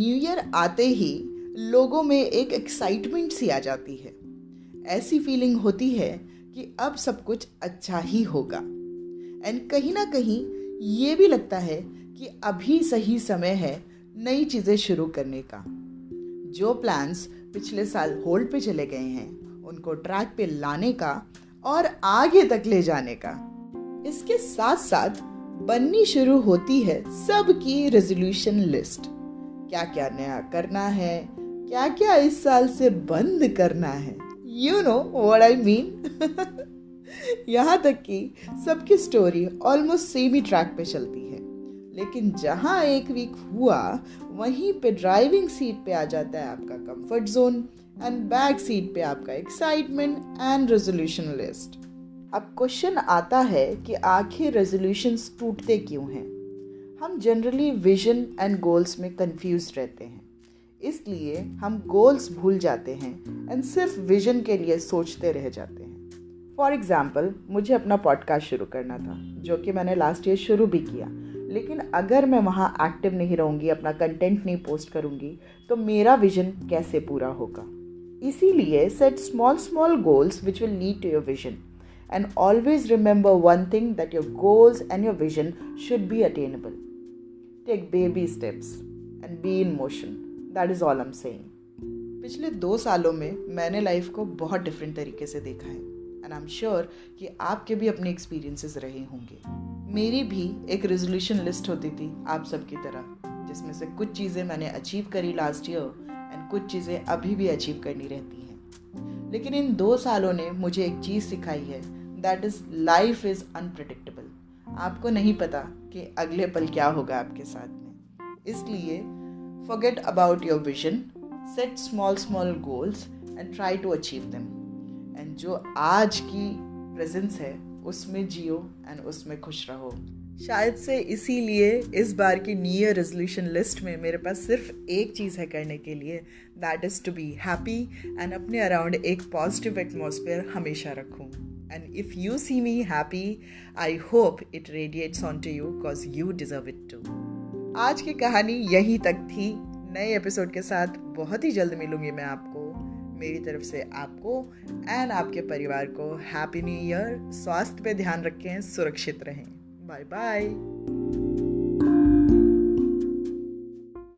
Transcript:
Year आते ही लोगों में एक एक्साइटमेंट सी आ जाती है। ऐसी फीलिंग होती है कि अब सब कुछ अच्छा ही होगा। एंड कहीं ना कहीं ये भी लगता है कि अभी सही समय है नई चीज़ें शुरू करने का। जो प्लान्स पिछले साल होल्ड पे चले गए हैं, उनको ट्रैक पे लाने का और आगे तक ले जाने का। इसके साथ साथ बननी शुरू होती है सबकी रेजोल्यूशन लिस्ट क्या क्या नया करना है? क्या क्या इस साल से बंद करना है? You know what I mean यहाँ तक कि सबकी स्टोरी ऑलमोस्ट सेम ही ट्रैक पे चलती है। लेकिन जहाँ एक वीक हुआ, वहीं पे ड्राइविंग सीट पे आ जाता है आपका comfort zone and back seat पे आपका एक्साइटमेंट एंड रेजोल्यूशन लिस्ट अब क्वेश्चन आता है कि आखिर रेजोल्यूशन टूटते क्यों हैं? हम जनरली विजन एंड गोल्स में कंफ्यूज रहते हैं। इसलिए हम गोल्स भूल जाते हैं एंड सिर्फ़ विजन के लिए सोचते रह जाते हैं। फॉर एग्ज़ाम्पल मुझे अपना पॉडकास्ट शुरू करना था, जो कि मैंने लास्ट ईयर शुरू भी किया। लेकिन अगर मैं वहाँ एक्टिव नहीं रहूँगी, अपना कंटेंट नहीं पोस्ट करूँगी तो मेरा विजन कैसे पूरा होगा? इसीलिए set small small goals which will lead to your vision and always remember one thing that your goals and your vision should be attainable take baby steps and be in motion that is all am saying पिछले दो सालों में मैंने life को बहुत different तरीके से देखा है एंड आई एम श्योर कि आपके भी अपने एक्सपीरियंसेस रहे होंगे। मेरी भी एक रेजोल्यूशन लिस्ट होती थी आप सबकी तरह, जिसमें से कुछ चीज़ें मैंने अचीव करी लास्ट ईयर एंड कुछ चीज़ें अभी भी अचीव करनी रहती हैं। लेकिन इन दो सालों ने मुझे एक चीज़ सिखाई है that is life is unpredictable आपको नहीं पता कि अगले पल क्या होगा आपके साथ में। इसलिए forget about your vision set small small goals and try to achieve them and जो आज की प्रेजेंस है, उसमें जियो एंड उसमें खुश रहो। शायद से इसीलिए इस बार की न्यू ईयर रेजोल्यूशन लिस्ट में मेरे पास सिर्फ़ एक चीज़ है करने के लिए that is to be happy and अपने अराउंड एक पॉजिटिव एटमोसफेयर हमेशा रखूँ। And if you see me happy, I hope it radiates to you because you deserve it too आज की कहानी यहीं तक थी। नए एपिसोड के साथ बहुत ही जल्द मिलूँगी मैं आपको। मेरी तरफ़ से आपको एंड आपके परिवार को हैप्पी न्यू ईयर स्वास्थ्य पे ध्यान रखें सुरक्षित रहें। Bye bye